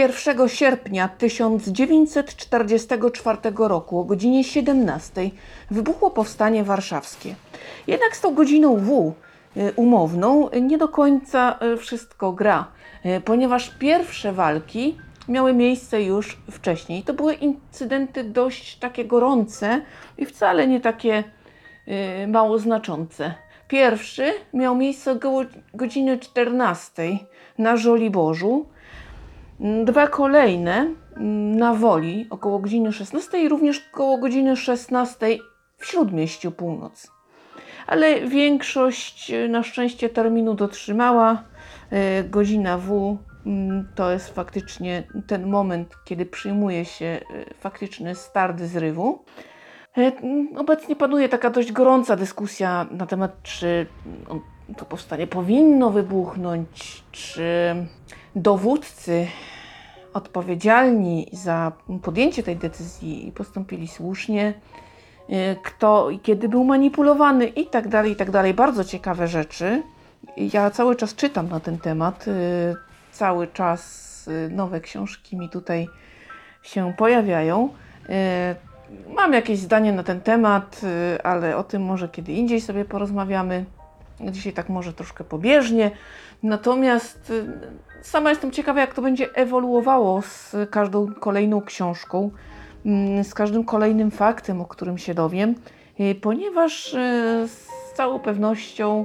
1 sierpnia 1944 roku o godzinie 17 wybuchło powstanie warszawskie. Jednak z tą godziną W y, umowną nie do końca y, wszystko gra, y, ponieważ pierwsze walki miały miejsce już wcześniej. To były incydenty dość takie gorące i wcale nie takie mało znaczące. Pierwszy miał miejsce około godziny 14 na Żoliborzu. Dwa kolejne mm, na Woli około godziny 16 i również około godziny 16 w Śródmieściu Północ. Ale większość y, na szczęście terminu dotrzymała. Y, Godzina W mm, to jest faktycznie ten moment, kiedy przyjmuje się y, faktyczny start zrywu. E, mm, Obecnie panuje taka dość gorąca dyskusja na temat, czy to powstanie powinno wybuchnąć, czy dowódcy odpowiedzialni za podjęcie tej decyzji postąpili słusznie, e, kto i kiedy był manipulowany i tak dalej, i tak dalej. Bardzo ciekawe rzeczy. Ja cały czas czytam na ten temat. e, Cały czas e, nowe książki mi tutaj się pojawiają. Mam jakieś zdanie na ten temat, y, ale o tym może kiedy indziej sobie porozmawiamy. Dzisiaj tak może troszkę pobieżnie. Natomiast y, sama jestem ciekawa, jak to będzie ewoluowało z każdą kolejną książką, mm, z każdym kolejnym faktem, o którym się dowiem, y, ponieważ y, z całą pewnością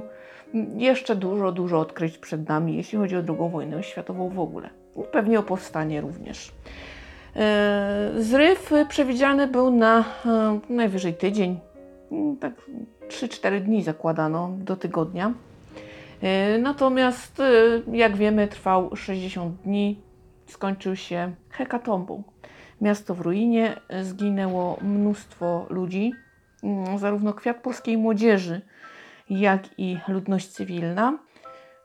mm, jeszcze dużo, dużo odkryć przed nami, jeśli chodzi o II wojnę światową w ogóle. Pewnie o powstanie również. E, Zryw przewidziany był na najwyżej tydzień, mm, tak 3-4 dni zakładano do tygodnia. E, Natomiast, e, jak wiemy, trwał 60 dni, skończył się hekatombą. Miasto w ruinie, e, zginęło mnóstwo ludzi, mm, zarówno kwiat polskiej młodzieży, jak i ludność cywilna.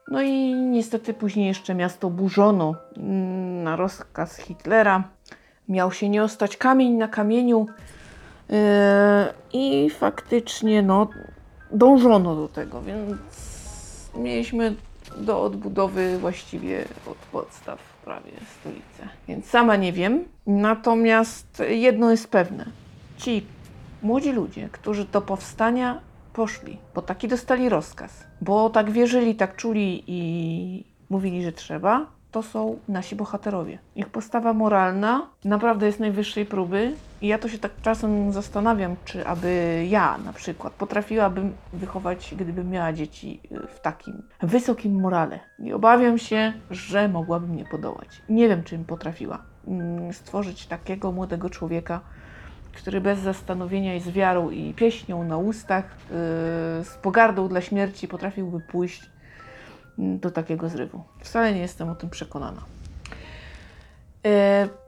No i niestety później jeszcze miasto burzono mm, na rozkaz Hitlera. Miał się nie ostać kamień na kamieniu i faktycznie no, dążono do tego, więc mieliśmy do odbudowy właściwie od podstaw prawie stolicę. Więc sama nie wiem. Natomiast jedno jest pewne. Ci młodzi ludzie, którzy do powstania poszli, bo taki dostali rozkaz, bo tak wierzyli, tak czuli i mówili, że trzeba, to są nasi bohaterowie. Ich postawa moralna naprawdę jest najwyższej próby i ja to się tak czasem zastanawiam, czy aby ja na przykład potrafiłabym wychować, gdybym miała dzieci y, w takim wysokim morale. I obawiam się, że mogłabym nie podołać. Nie wiem, czy bym potrafiła mm, stworzyć takiego młodego człowieka, który bez zastanowienia i z wiarą i pieśnią na ustach, yy, z pogardą dla śmierci potrafiłby pójść do takiego zrywu. Wcale nie jestem o tym przekonana. Yy,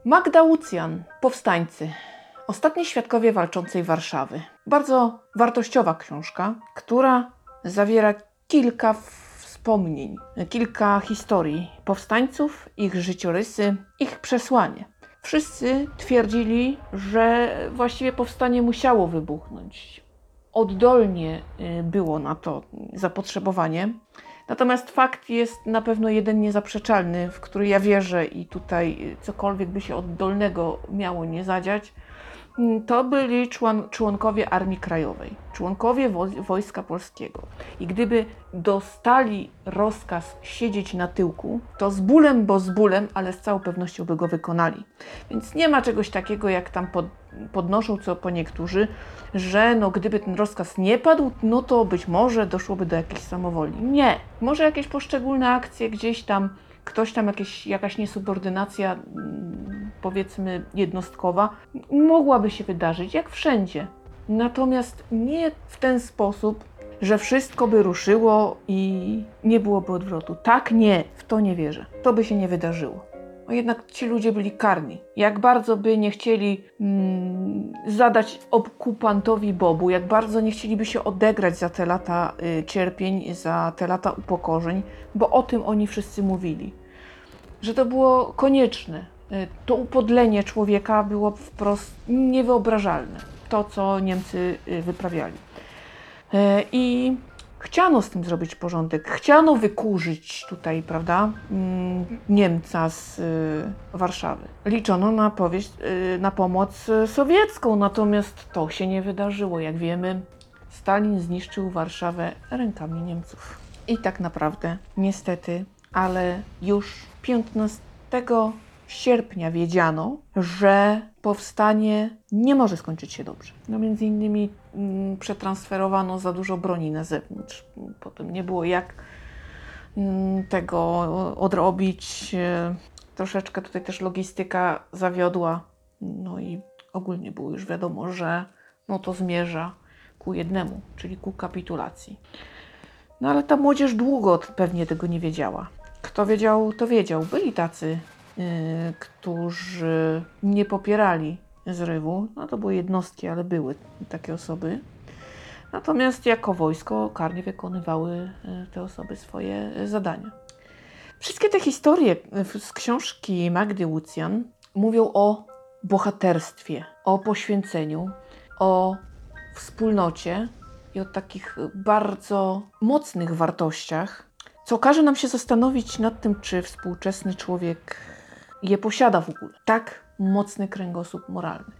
Magda Łucjan, Powstańcy. Ostatni świadkowie walczącej Warszawy. Bardzo wartościowa książka, która zawiera kilka wspomnień, kilka historii powstańców, ich życiorysy, ich przesłanie. Wszyscy twierdzili, że właściwie powstanie musiało wybuchnąć. Oddolnie y, było na to zapotrzebowanie. Natomiast fakt jest na pewno jeden niezaprzeczalny, w który ja wierzę i tutaj cokolwiek by się oddolnego miało nie zadziać, mm, to byli człon, członkowie Armii Krajowej, członkowie wo, Wojska Polskiego. I gdyby dostali rozkaz siedzieć na tyłku, to z bólem, bo z bólem, ale z całą pewnością by go wykonali. Więc nie ma czegoś takiego, jak tam pod, podnoszą co po niektórzy, że no, gdyby ten rozkaz nie padł, no to być może doszłoby do jakiejś samowoli. Nie. Może jakieś poszczególne akcje gdzieś tam, ktoś tam, jakieś, jakaś niesubordynacja, mm, powiedzmy jednostkowa, mogłaby się wydarzyć, jak wszędzie. Natomiast nie w ten sposób, że wszystko by ruszyło i nie byłoby odwrotu. Tak, nie, w to nie wierzę. To by się nie wydarzyło. No jednak ci ludzie byli karni. Jak bardzo by nie chcieli mm, zadać okupantowi Bobu, jak bardzo nie chcieliby się odegrać za te lata y, cierpień, za te lata upokorzeń, bo o tym oni wszyscy mówili. Że to było konieczne. Y, to upodlenie człowieka było wprost niewyobrażalne. To, co Niemcy y, wyprawiali. E, I Chciano z tym zrobić porządek, chciano wykurzyć tutaj, prawda, mm, Niemca z y, Warszawy. Liczono na, powieść, y, na pomoc y, sowiecką, natomiast to się nie wydarzyło. Jak wiemy, Stalin zniszczył Warszawę rękami Niemców. I tak naprawdę, niestety, ale już 15 sierpnia wiedziano, że powstanie nie może skończyć się dobrze. No między innymi mm, przetransferowano za dużo broni na zewnątrz. Potem nie było jak mm, tego odrobić. E, Troszeczkę tutaj też logistyka zawiodła. No i ogólnie było już wiadomo, że no to zmierza ku jednemu, czyli ku kapitulacji. No ale ta młodzież długo pewnie tego nie wiedziała. Kto wiedział, to wiedział. Byli tacy, którzy nie popierali zrywu. No to były jednostki, ale były takie osoby. Natomiast jako wojsko karnie wykonywały yy, te osoby swoje yy, zadania. Wszystkie te historie z książki Magdy Łucjan mówią o bohaterstwie, o poświęceniu, o wspólnocie i o takich bardzo mocnych wartościach, co każe nam się zastanowić nad tym, czy współczesny człowiek je posiada w ogóle. Tak mocny kręgosłup moralny.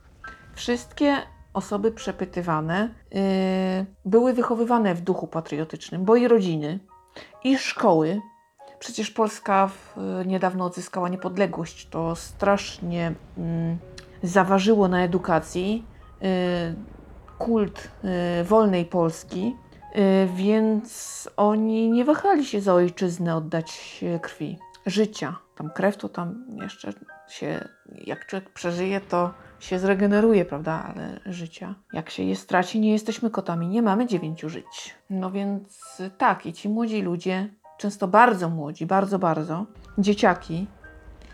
Wszystkie osoby przepytywane yy, były wychowywane w duchu patriotycznym, bo i rodziny, i szkoły. Przecież Polska w, niedawno odzyskała niepodległość. To strasznie yy, zaważyło na edukacji. Yy, kult y, wolnej Polski, więc oni nie wahali się za ojczyznę oddać krwi, życia. Tam krew to tam jeszcze się, jak człowiek przeżyje, to się zregeneruje, prawda? Ale życia, jak się je straci, nie jesteśmy kotami, nie mamy dziewięciu żyć. No więc tak, i ci młodzi ludzie, często bardzo młodzi, bardzo, bardzo, dzieciaki,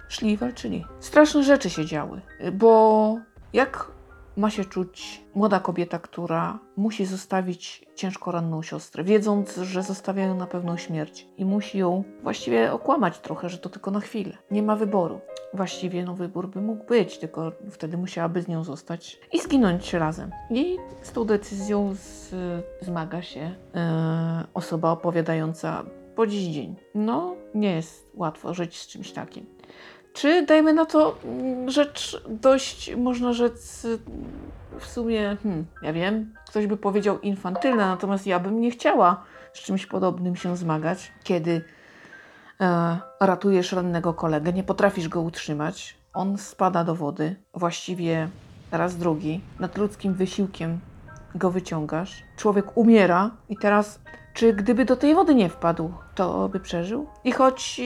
szli i walczyli. Straszne rzeczy się działy, bo jak ma się czuć młoda kobieta, która musi zostawić ciężko ranną siostrę, wiedząc, że zostawia ją na pewną śmierć i musi ją właściwie okłamać trochę, że to tylko na chwilę. Nie ma wyboru. Właściwie no wybór by mógł być, tylko wtedy musiałaby z nią zostać i zginąć razem. I z tą decyzją z, zmaga się yy, osoba opowiadająca po dziś dzień. No, nie jest łatwo żyć z czymś takim. Czy dajmy na to mm, rzecz dość, można rzec, w sumie, hmm, ja wiem, ktoś by powiedział infantylna, natomiast ja bym nie chciała z czymś podobnym się zmagać, kiedy e, ratujesz rannego kolegę, nie potrafisz go utrzymać, on spada do wody, właściwie raz drugi, nad ludzkim wysiłkiem go wyciągasz, człowiek umiera i teraz, czy gdyby do tej wody nie wpadł, to by przeżył? I choć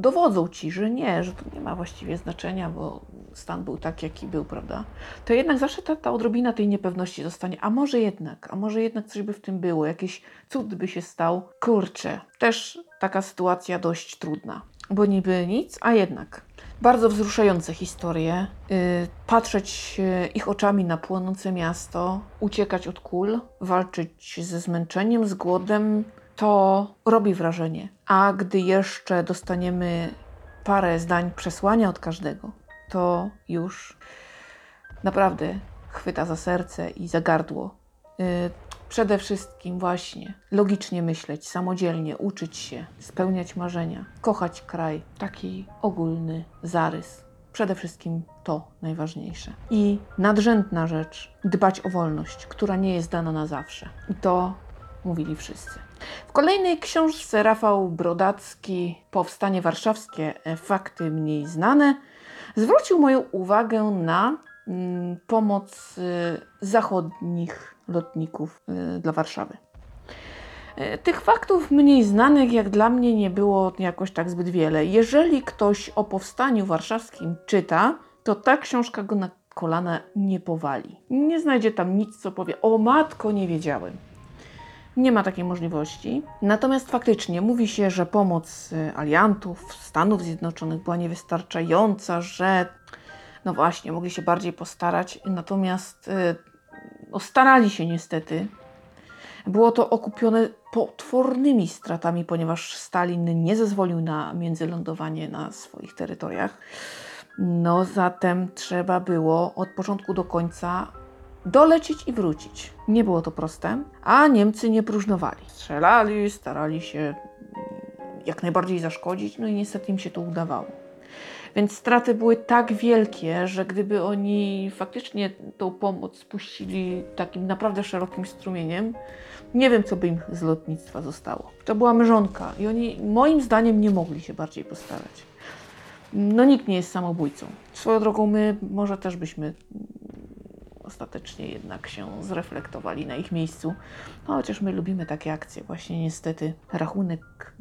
dowodzą ci, że nie, że to nie ma właściwie znaczenia, bo stan był tak, jaki był, prawda? To jednak zawsze ta, ta odrobina tej niepewności zostanie. A może jednak, a może jednak coś by w tym było, jakiś cud by się stał. Kurczę, też taka sytuacja dość trudna, bo niby nic, a jednak. Bardzo wzruszające historie. Yy, patrzeć yy, ich oczami na płonące miasto, uciekać od kul, walczyć ze zmęczeniem, z głodem, to robi wrażenie. A gdy jeszcze dostaniemy parę zdań przesłania od każdego, to już naprawdę chwyta za serce i za gardło. Yy, przede wszystkim właśnie logicznie myśleć, samodzielnie uczyć się, spełniać marzenia, kochać kraj. Taki ogólny zarys. Przede wszystkim to najważniejsze. I nadrzędna rzecz, dbać o wolność, która nie jest dana na zawsze. I to mówili wszyscy. W kolejnej książce Rafał Brodacki Powstanie Warszawskie fakty mniej znane zwrócił moją uwagę na mm, pomoc y, zachodnich lotników y, dla Warszawy. E, tych faktów mniej znanych, jak dla mnie, nie było jakoś tak zbyt wiele. Jeżeli ktoś o powstaniu warszawskim czyta, to ta książka go na kolana nie powali. Nie znajdzie tam nic, co powie: O matko, nie wiedziałem. Nie ma takiej możliwości. Natomiast faktycznie mówi się, że pomoc y, aliantów Stanów Zjednoczonych była niewystarczająca, że no właśnie, mogli się bardziej postarać. Natomiast y, no, starali się niestety. Było to okupione potwornymi stratami, ponieważ Stalin nie zezwolił na międzylądowanie na swoich terytoriach. No zatem trzeba było od początku do końca dolecieć i wrócić. Nie było to proste, a Niemcy nie próżnowali. Strzelali, starali się jak najbardziej zaszkodzić, no i niestety im się to udawało. Więc straty były tak wielkie, że gdyby oni faktycznie tą pomoc spuścili takim naprawdę szerokim strumieniem, nie wiem, co by im z lotnictwa zostało. To była mrzonka i oni moim zdaniem nie mogli się bardziej postarać. No nikt nie jest samobójcą. Swoją drogą my może też byśmy ostatecznie jednak się zreflektowali na ich miejscu. No, chociaż my lubimy takie akcje. Właśnie niestety rachunek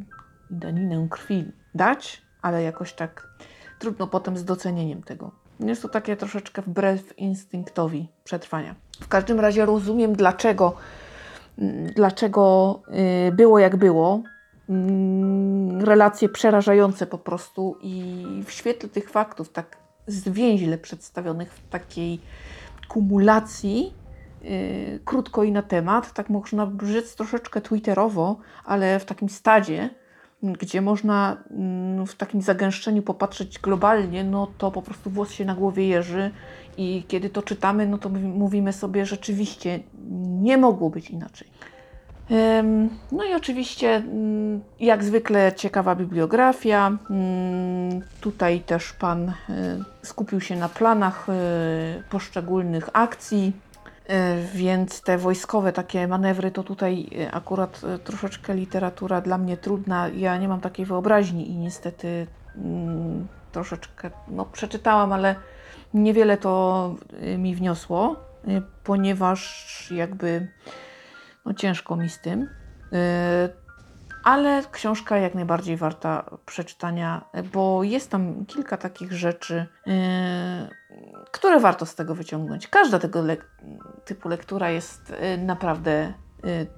daninę krwi dać, ale jakoś tak trudno potem z docenieniem tego. Jest to takie troszeczkę wbrew instynktowi przetrwania. W każdym razie rozumiem, dlaczego, dlaczego y, było jak było. Mm, Relacje przerażające po prostu i w świetle tych faktów, tak zwięźle przedstawionych w takiej kumulacji, yy, krótko i na temat, tak można rzec troszeczkę twitterowo, ale w takim stadzie, gdzie można mm, w takim zagęszczeniu popatrzeć globalnie, no to po prostu włos się na głowie jeży i kiedy to czytamy, no to mówimy sobie rzeczywiście nie mogło być inaczej. No i oczywiście, mm, jak zwykle, ciekawa bibliografia. Mm, Tutaj też Pan y, skupił się na planach y, poszczególnych akcji, y, więc te wojskowe takie manewry to tutaj akurat troszeczkę literatura dla mnie trudna. Ja nie mam takiej wyobraźni i niestety mm, troszeczkę no, przeczytałam, ale niewiele to mi wniosło, ponieważ jakby no ciężko mi z tym. Yy, ale książka jak najbardziej warta przeczytania, bo jest tam kilka takich rzeczy, yy, które warto z tego wyciągnąć. Każda tego lek- typu lektura jest yy, naprawdę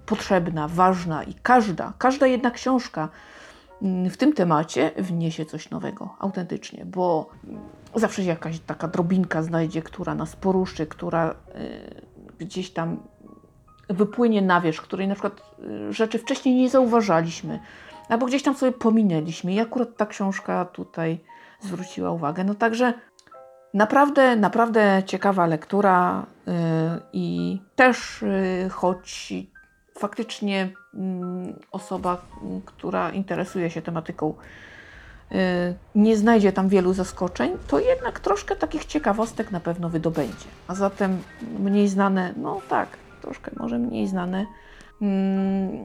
potrzebna, ważna i każda, każda jedna książka yy, w tym temacie wniesie coś nowego, autentycznie, bo zawsze się jakaś taka drobinka znajdzie, która nas poruszy, która gdzieś tam wypłynie na wierzch, której na przykład y, rzeczy wcześniej nie zauważaliśmy, albo gdzieś tam sobie pominęliśmy. I akurat ta książka tutaj zwróciła uwagę. No także naprawdę, naprawdę ciekawa lektura yy, i też yy, choć faktycznie mm, osoba, mm, która interesuje się tematyką, nie znajdzie tam wielu zaskoczeń, to jednak troszkę takich ciekawostek na pewno wydobędzie. A zatem mniej znane, no tak, troszkę może mniej znane, Mm,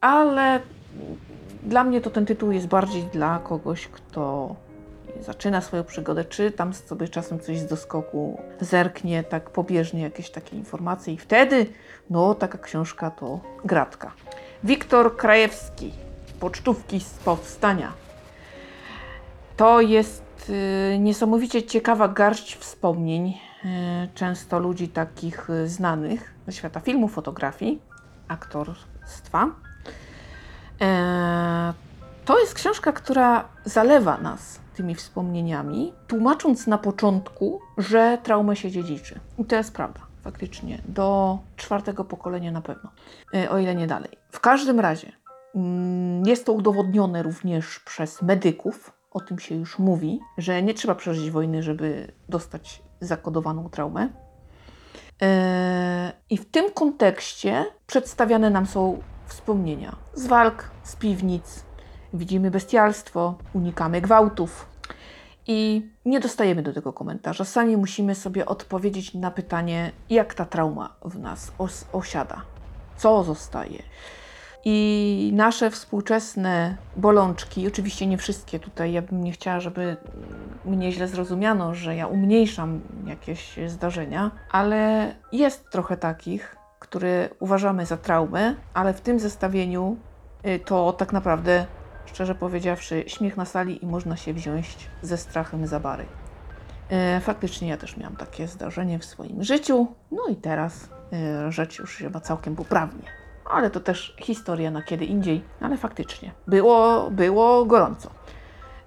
ale dla mnie to ten tytuł jest bardziej dla kogoś, kto zaczyna swoją przygodę, czy tam sobie czasem coś z doskoku zerknie, tak pobieżnie jakieś takie informacje i wtedy, no taka książka to gratka. Wiktor Krajewski, Pocztówki z powstania. To jest y, niesamowicie ciekawa garść wspomnień, y, często ludzi takich y, znanych świata filmu, fotografii, aktorstwa. E, to jest książka, która zalewa nas tymi wspomnieniami, tłumacząc na początku, że traumę się dziedziczy. I to jest prawda, faktycznie. Do czwartego pokolenia na pewno, e, o ile nie dalej. W każdym razie mm, jest to udowodnione również przez medyków, o tym się już mówi, że nie trzeba przeżyć wojny, żeby dostać zakodowaną traumę. E, I w tym kontekście przedstawiane nam są wspomnienia z walk, z piwnic. Widzimy bestialstwo, unikamy gwałtów i nie dostajemy do tego komentarza. Sami musimy sobie odpowiedzieć na pytanie, jak ta trauma w nas os- osiada, co zostaje. I nasze współczesne bolączki, oczywiście nie wszystkie tutaj, ja bym nie chciała, żeby mnie źle zrozumiano, że ja umniejszam jakieś zdarzenia, ale jest trochę takich, które uważamy za traumę, ale w tym zestawieniu y, to tak naprawdę, szczerze powiedziawszy, śmiech na sali i można się wziąć ze strachem za bary. E, Faktycznie ja też miałam takie zdarzenie w swoim życiu, no i teraz e, rzecz już ma całkiem poprawnie. Ale to też historia na kiedy indziej, ale faktycznie było, było gorąco.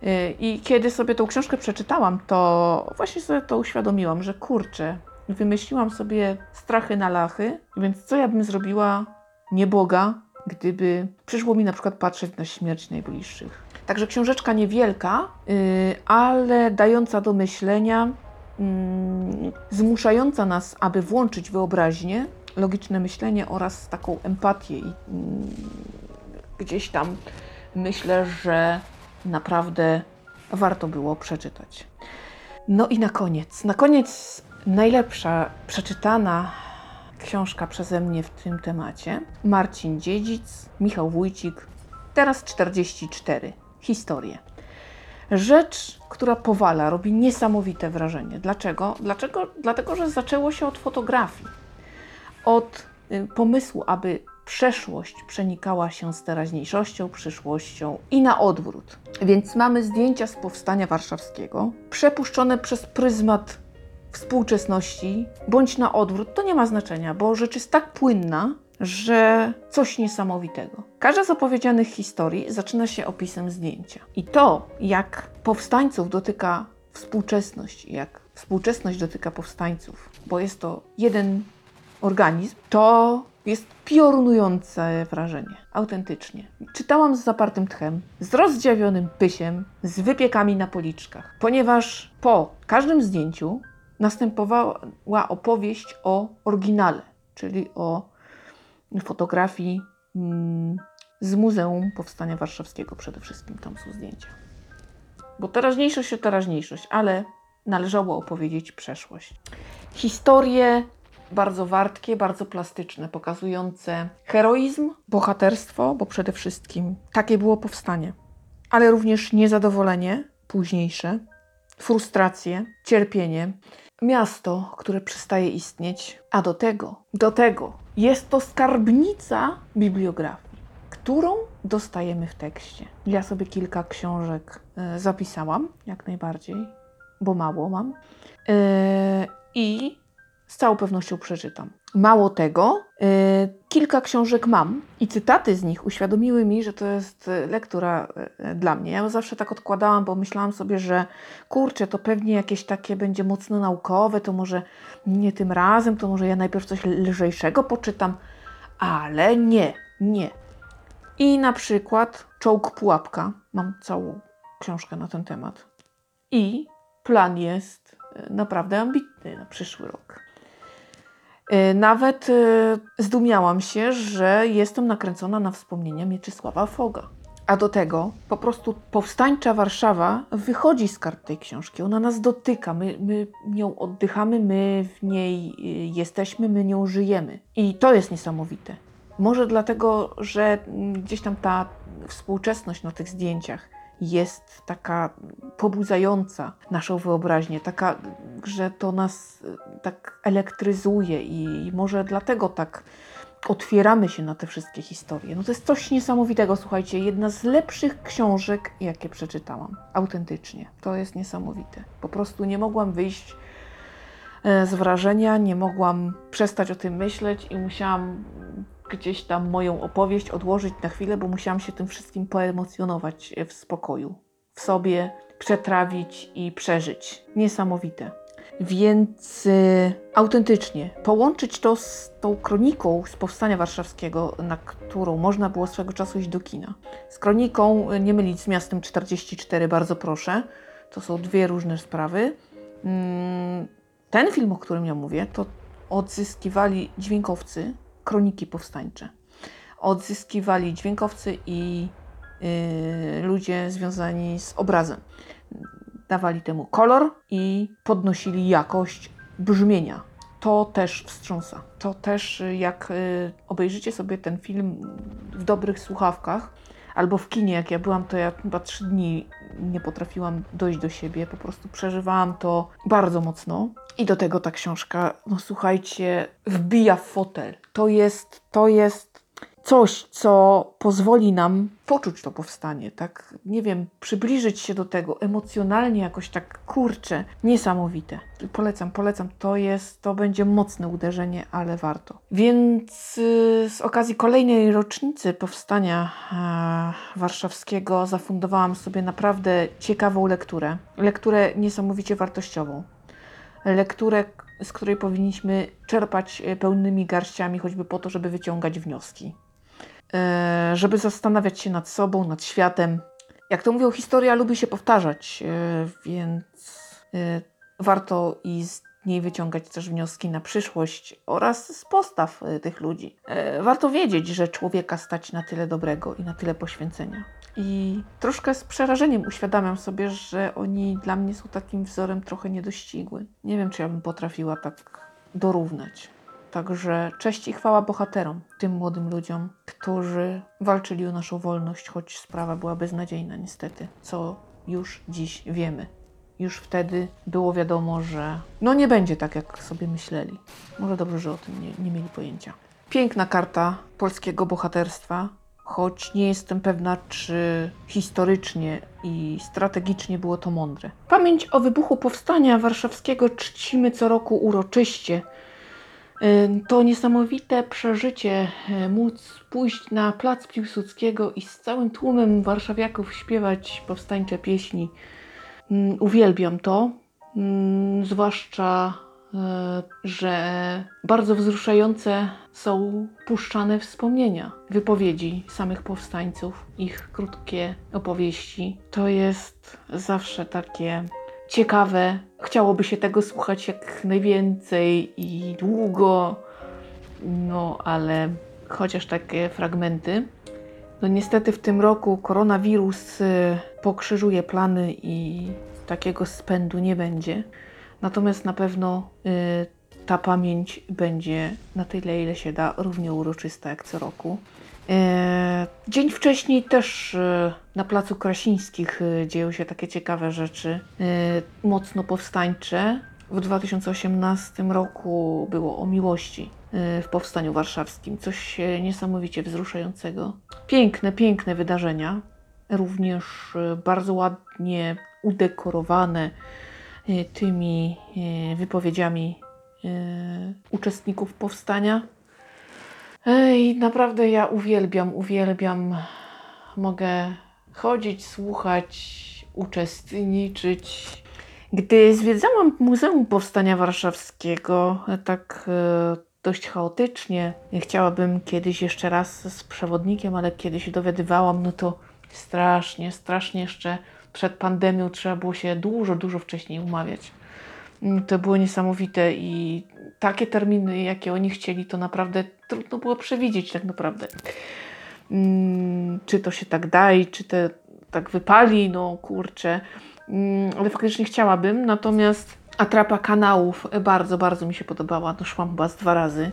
E, I kiedy sobie tą książkę przeczytałam, to właśnie sobie to uświadomiłam, że kurczę, wymyśliłam sobie strachy na lachy, więc co ja bym zrobiła nie Boga, gdyby przyszło mi na przykład patrzeć na śmierć najbliższych. Także książeczka niewielka, yy, ale dająca do myślenia, mm, zmuszająca nas, aby włączyć wyobraźnię, logiczne myślenie oraz taką empatię. I mm, gdzieś tam myślę, że naprawdę warto było przeczytać. No i na koniec, na koniec najlepsza przeczytana książka przeze mnie w tym temacie. Marcin Dziedzic, Michał Wójcik, teraz 44. Historie. Rzecz, która powala, robi niesamowite wrażenie. Dlaczego? Dlaczego? Dlatego, że zaczęło się od fotografii. Od y, pomysłu, aby przeszłość przenikała się z teraźniejszością, przyszłością i na odwrót. Więc mamy zdjęcia z powstania warszawskiego, przepuszczone przez pryzmat współczesności, bądź na odwrót, to nie ma znaczenia, bo rzecz jest tak płynna, że coś niesamowitego. Każda z opowiedzianych historii zaczyna się opisem zdjęcia. I to, jak powstańców dotyka współczesność, jak współczesność dotyka powstańców, bo jest to jeden organizm, to jest piorunujące wrażenie, autentycznie. Czytałam z zapartym tchem, z rozdziawionym pysiem, z wypiekami na policzkach, ponieważ po każdym zdjęciu następowała opowieść o oryginale, czyli o fotografii mm, z Muzeum Powstania Warszawskiego przede wszystkim. Tam są zdjęcia. Bo teraźniejszość to teraźniejszość, ale należało opowiedzieć przeszłość. Historie bardzo wartkie, bardzo plastyczne, pokazujące heroizm, bohaterstwo, bo przede wszystkim takie było powstanie, ale również niezadowolenie późniejsze, frustrację, cierpienie, miasto, które przestaje istnieć, a do tego, do tego jest to skarbnica bibliografii, którą dostajemy w tekście. Ja sobie kilka książek y, zapisałam, jak najbardziej, bo mało mam. Y, I z całą pewnością przeczytam. Mało tego, yy, kilka książek mam i cytaty z nich uświadomiły mi, że to jest y, lektura yy, dla mnie. Ja zawsze tak odkładałam, bo myślałam sobie, że kurczę, to pewnie jakieś takie będzie mocno naukowe, to może nie tym razem, to może ja najpierw coś lżejszego poczytam, ale nie, nie. I na przykład Czołg Pułapka. Mam całą książkę na ten temat. I plan jest y, naprawdę ambitny na przyszły rok. Y, nawet y, zdumiałam się, że jestem nakręcona na wspomnienia Mieczysława Foga. A do tego po prostu powstańcza Warszawa wychodzi z kart tej książki. Ona nas dotyka, my, my nią oddychamy, my w niej y, jesteśmy, my nią żyjemy. I to jest niesamowite. Może dlatego, że mm, gdzieś tam ta współczesność na tych zdjęciach jest taka pobudzająca naszą wyobraźnię, taka, że to nas e, tak elektryzuje i może dlatego tak otwieramy się na te wszystkie historie. No to jest coś niesamowitego, słuchajcie, jedna z lepszych książek, jakie przeczytałam, autentycznie. To jest niesamowite. Po prostu nie mogłam wyjść e, z wrażenia, nie mogłam przestać o tym myśleć i musiałam gdzieś tam moją opowieść odłożyć na chwilę, bo musiałam się tym wszystkim poemocjonować w spokoju, w sobie, przetrawić i przeżyć. Niesamowite. Więc y, autentycznie połączyć to z tą kroniką z powstania warszawskiego, na którą można było swego czasu iść do kina. Z kroniką, y, nie mylić z miastem 44, bardzo proszę. To są dwie różne sprawy. Mm, ten film, o którym ja mówię, to odzyskiwali dźwiękowcy kroniki powstańcze. Odzyskiwali dźwiękowcy i yy, ludzie związani z obrazem. Dawali temu kolor i podnosili jakość brzmienia. To też wstrząsa. To też, jak yy, obejrzycie sobie ten film w dobrych słuchawkach, albo w kinie, jak ja byłam, to ja chyba trzy dni nie potrafiłam dojść do siebie, po prostu przeżywałam to bardzo mocno. I do tego ta książka, no słuchajcie, wbija w fotel. To jest, to jest coś, co pozwoli nam poczuć to powstanie, tak, nie wiem, przybliżyć się do tego emocjonalnie jakoś tak, kurczę, niesamowite. Polecam, polecam, to jest, to będzie mocne uderzenie, ale warto. Więc yy, z okazji kolejnej rocznicy powstania yy, warszawskiego zafundowałam sobie naprawdę ciekawą lekturę, lekturę niesamowicie wartościową. Lekturę, z której powinniśmy czerpać e, pełnymi garściami, choćby po to, żeby wyciągać wnioski. E, żeby zastanawiać się nad sobą, nad światem. Jak to mówią, historia lubi się powtarzać, e, więc warto i z niej wyciągać też wnioski na przyszłość oraz z postaw tych ludzi. Warto wiedzieć, że człowieka stać na tyle dobrego i na tyle poświęcenia. I troszkę z przerażeniem uświadamiam sobie, że oni dla mnie są takim wzorem trochę niedościgły. Nie wiem, czy ja bym potrafiła tak dorównać. Także cześć i chwała bohaterom, tym młodym ludziom, którzy walczyli o naszą wolność, choć sprawa była beznadziejna, niestety, co już dziś wiemy. Już wtedy było wiadomo, że no nie będzie tak, jak sobie myśleli. Może dobrze, że o tym nie, nie mieli pojęcia. Piękna karta polskiego bohaterstwa, choć nie jestem pewna, czy historycznie i strategicznie było to mądre. Pamięć o wybuchu powstania warszawskiego czcimy co roku uroczyście. Y, To niesamowite przeżycie y, móc pójść na plac Piłsudskiego i z całym tłumem warszawiaków śpiewać powstańcze pieśni. Mm, Uwielbiam to, mm, zwłaszcza, y, że bardzo wzruszające są puszczane wspomnienia, wypowiedzi samych powstańców, ich krótkie opowieści. To jest zawsze takie ciekawe. Chciałoby się tego słuchać jak najwięcej i długo, no ale chociaż takie fragmenty. No niestety w tym roku koronawirus y, pokrzyżuje plany i takiego spędu nie będzie. Natomiast na pewno y, ta pamięć będzie na tyle, ile się da, równie uroczysta jak co roku. E, Dzień wcześniej też e, na Placu Krasińskich e, dzieją się takie ciekawe rzeczy, mocno powstańcze. W 2018 roku było o miłości w Powstaniu Warszawskim, coś niesamowicie wzruszającego. Piękne, piękne wydarzenia, również bardzo ładnie udekorowane tymi wypowiedziami uczestników powstania. Ej, naprawdę ja uwielbiam, uwielbiam. Mogę chodzić, słuchać, uczestniczyć. Gdy zwiedzałam Muzeum Powstania Warszawskiego, e, tak e, dość chaotycznie, chciałabym kiedyś jeszcze raz z przewodnikiem, ale kiedyś dowiadywałam, no to strasznie, strasznie jeszcze przed pandemią trzeba było się dużo, dużo wcześniej umawiać. To było niesamowite i takie terminy, jakie oni chcieli, to naprawdę trudno było przewidzieć tak naprawdę. Mm, Czy to się tak da i czy to tak wypali, no kurczę. Mm, Ale faktycznie chciałabym, natomiast atrapa kanałów bardzo, bardzo mi się podobała. No szłam chyba z dwa razy.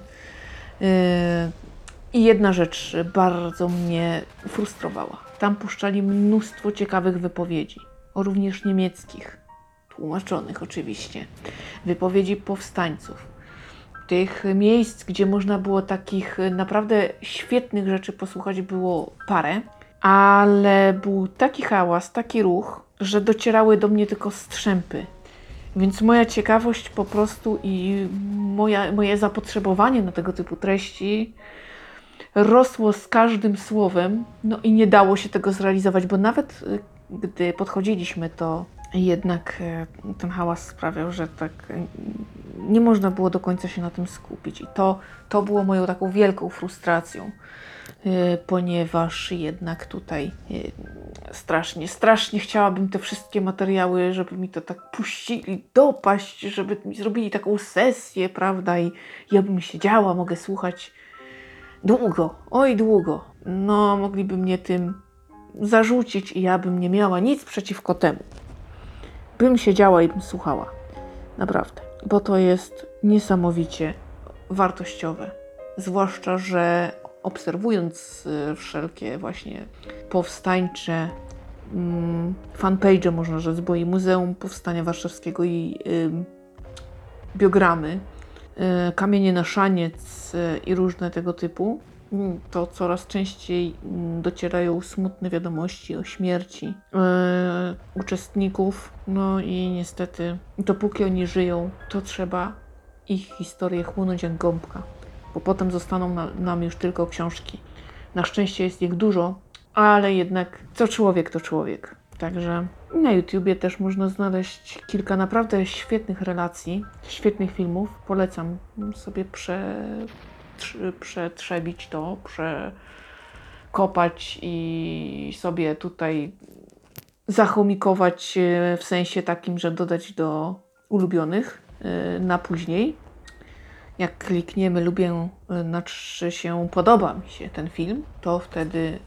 Yy, I jedna rzecz bardzo mnie frustrowała. Tam puszczali mnóstwo ciekawych wypowiedzi, również niemieckich, tłumaczonych oczywiście, wypowiedzi powstańców. Tych miejsc, gdzie można było takich naprawdę świetnych rzeczy posłuchać, było parę, ale był taki hałas, taki ruch, że docierały do mnie tylko strzępy. Więc moja ciekawość po prostu i moja, moje zapotrzebowanie na tego typu treści rosło z każdym słowem, no i nie dało się tego zrealizować, bo nawet y, gdy podchodziliśmy, to jednak y, ten hałas sprawiał, że tak y, nie można było do końca się na tym skupić. I to, to było moją taką wielką frustracją, y, ponieważ jednak tutaj strasznie, strasznie chciałabym te wszystkie materiały, żeby mi to tak puścili dopaść, żeby mi zrobili taką sesję, prawda? I ja bym siedziała, mogę słuchać długo, oj długo. No, mogliby mnie tym zarzucić i ja bym nie miała nic przeciwko temu. Bym siedziała i bym słuchała. Naprawdę. Bo to jest niesamowicie wartościowe. Zwłaszcza, że obserwując y, wszelkie właśnie powstańcze mm, fanpage, można rzec, bo i Muzeum Powstania Warszawskiego i ym, biogramy, y, kamienie na szaniec y, i różne tego typu, to coraz częściej docierają smutne wiadomości o śmierci y, uczestników. No i niestety, dopóki oni żyją, to trzeba ich historię chłonąć jak gąbka, bo potem zostaną na, nam już tylko książki. Na szczęście jest ich dużo, ale jednak co człowiek, to człowiek. Także na YouTubie też można znaleźć kilka naprawdę świetnych relacji, świetnych filmów. Polecam sobie prze, przetrzebić to, przekopać i sobie tutaj zachomikować e, w sensie takim, że dodać do ulubionych. y, na później. Jak klikniemy lubię, znaczy się podoba mi się ten film, to wtedy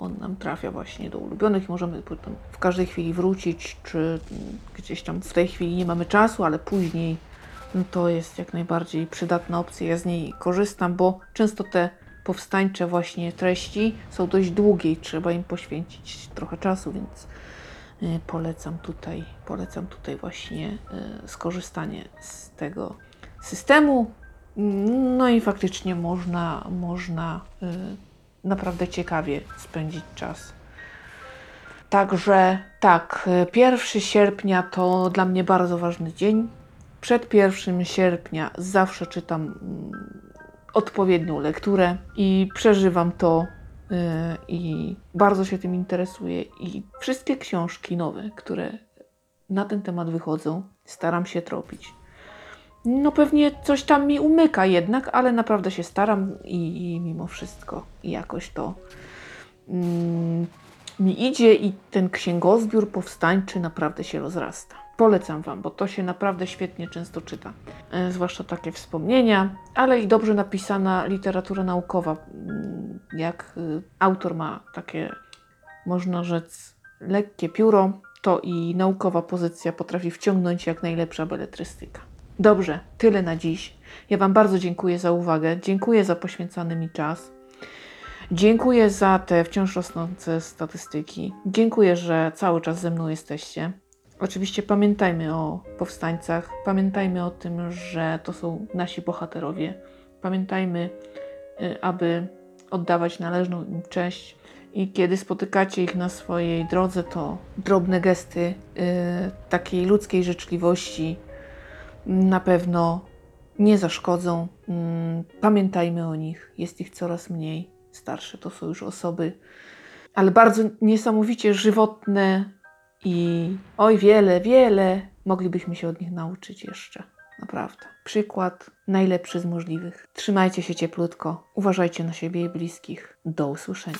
on nam trafia właśnie do ulubionych i możemy potem w każdej chwili wrócić, czy gdzieś tam w tej chwili nie mamy czasu, ale później no to jest jak najbardziej przydatna opcja. Ja z niej korzystam, bo często te powstańcze właśnie treści są dość długie i trzeba im poświęcić trochę czasu, więc y, polecam tutaj, polecam tutaj właśnie y, skorzystanie z tego systemu. No i faktycznie można, można y, naprawdę ciekawie spędzić czas. Także tak, 1 sierpnia to dla mnie bardzo ważny dzień. Przed 1 sierpnia zawsze czytam mm, odpowiednią lekturę i przeżywam to yy, i bardzo się tym interesuję. I wszystkie książki nowe, które na ten temat wychodzą, staram się tropić. No pewnie coś tam mi umyka jednak, ale naprawdę się staram i, i mimo wszystko jakoś to mm, mi idzie i ten księgozbiór powstańczy naprawdę się rozrasta. Polecam Wam, bo to się naprawdę świetnie często czyta. E, zwłaszcza takie wspomnienia, ale i dobrze napisana literatura naukowa. Mm, Jak y, autor ma takie, można rzec, lekkie pióro, to i naukowa pozycja potrafi wciągnąć jak najlepsza beletrystyka. Dobrze, tyle na dziś. Ja Wam bardzo dziękuję za uwagę, dziękuję za poświęcony mi czas. Dziękuję za te wciąż rosnące statystyki. Dziękuję, że cały czas ze mną jesteście. Oczywiście pamiętajmy o powstańcach, pamiętajmy o tym, że to są nasi bohaterowie. Pamiętajmy, y, aby oddawać należną im cześć. I kiedy spotykacie ich na swojej drodze, to drobne gesty y, takiej ludzkiej życzliwości na pewno nie zaszkodzą. Mm, pamiętajmy o nich, jest ich coraz mniej. Starsze to są już osoby, ale bardzo niesamowicie żywotne i oj, wiele, wiele moglibyśmy się od nich nauczyć jeszcze. Naprawdę. Przykład najlepszy z możliwych. Trzymajcie się cieplutko, uważajcie na siebie i bliskich. Do usłyszenia.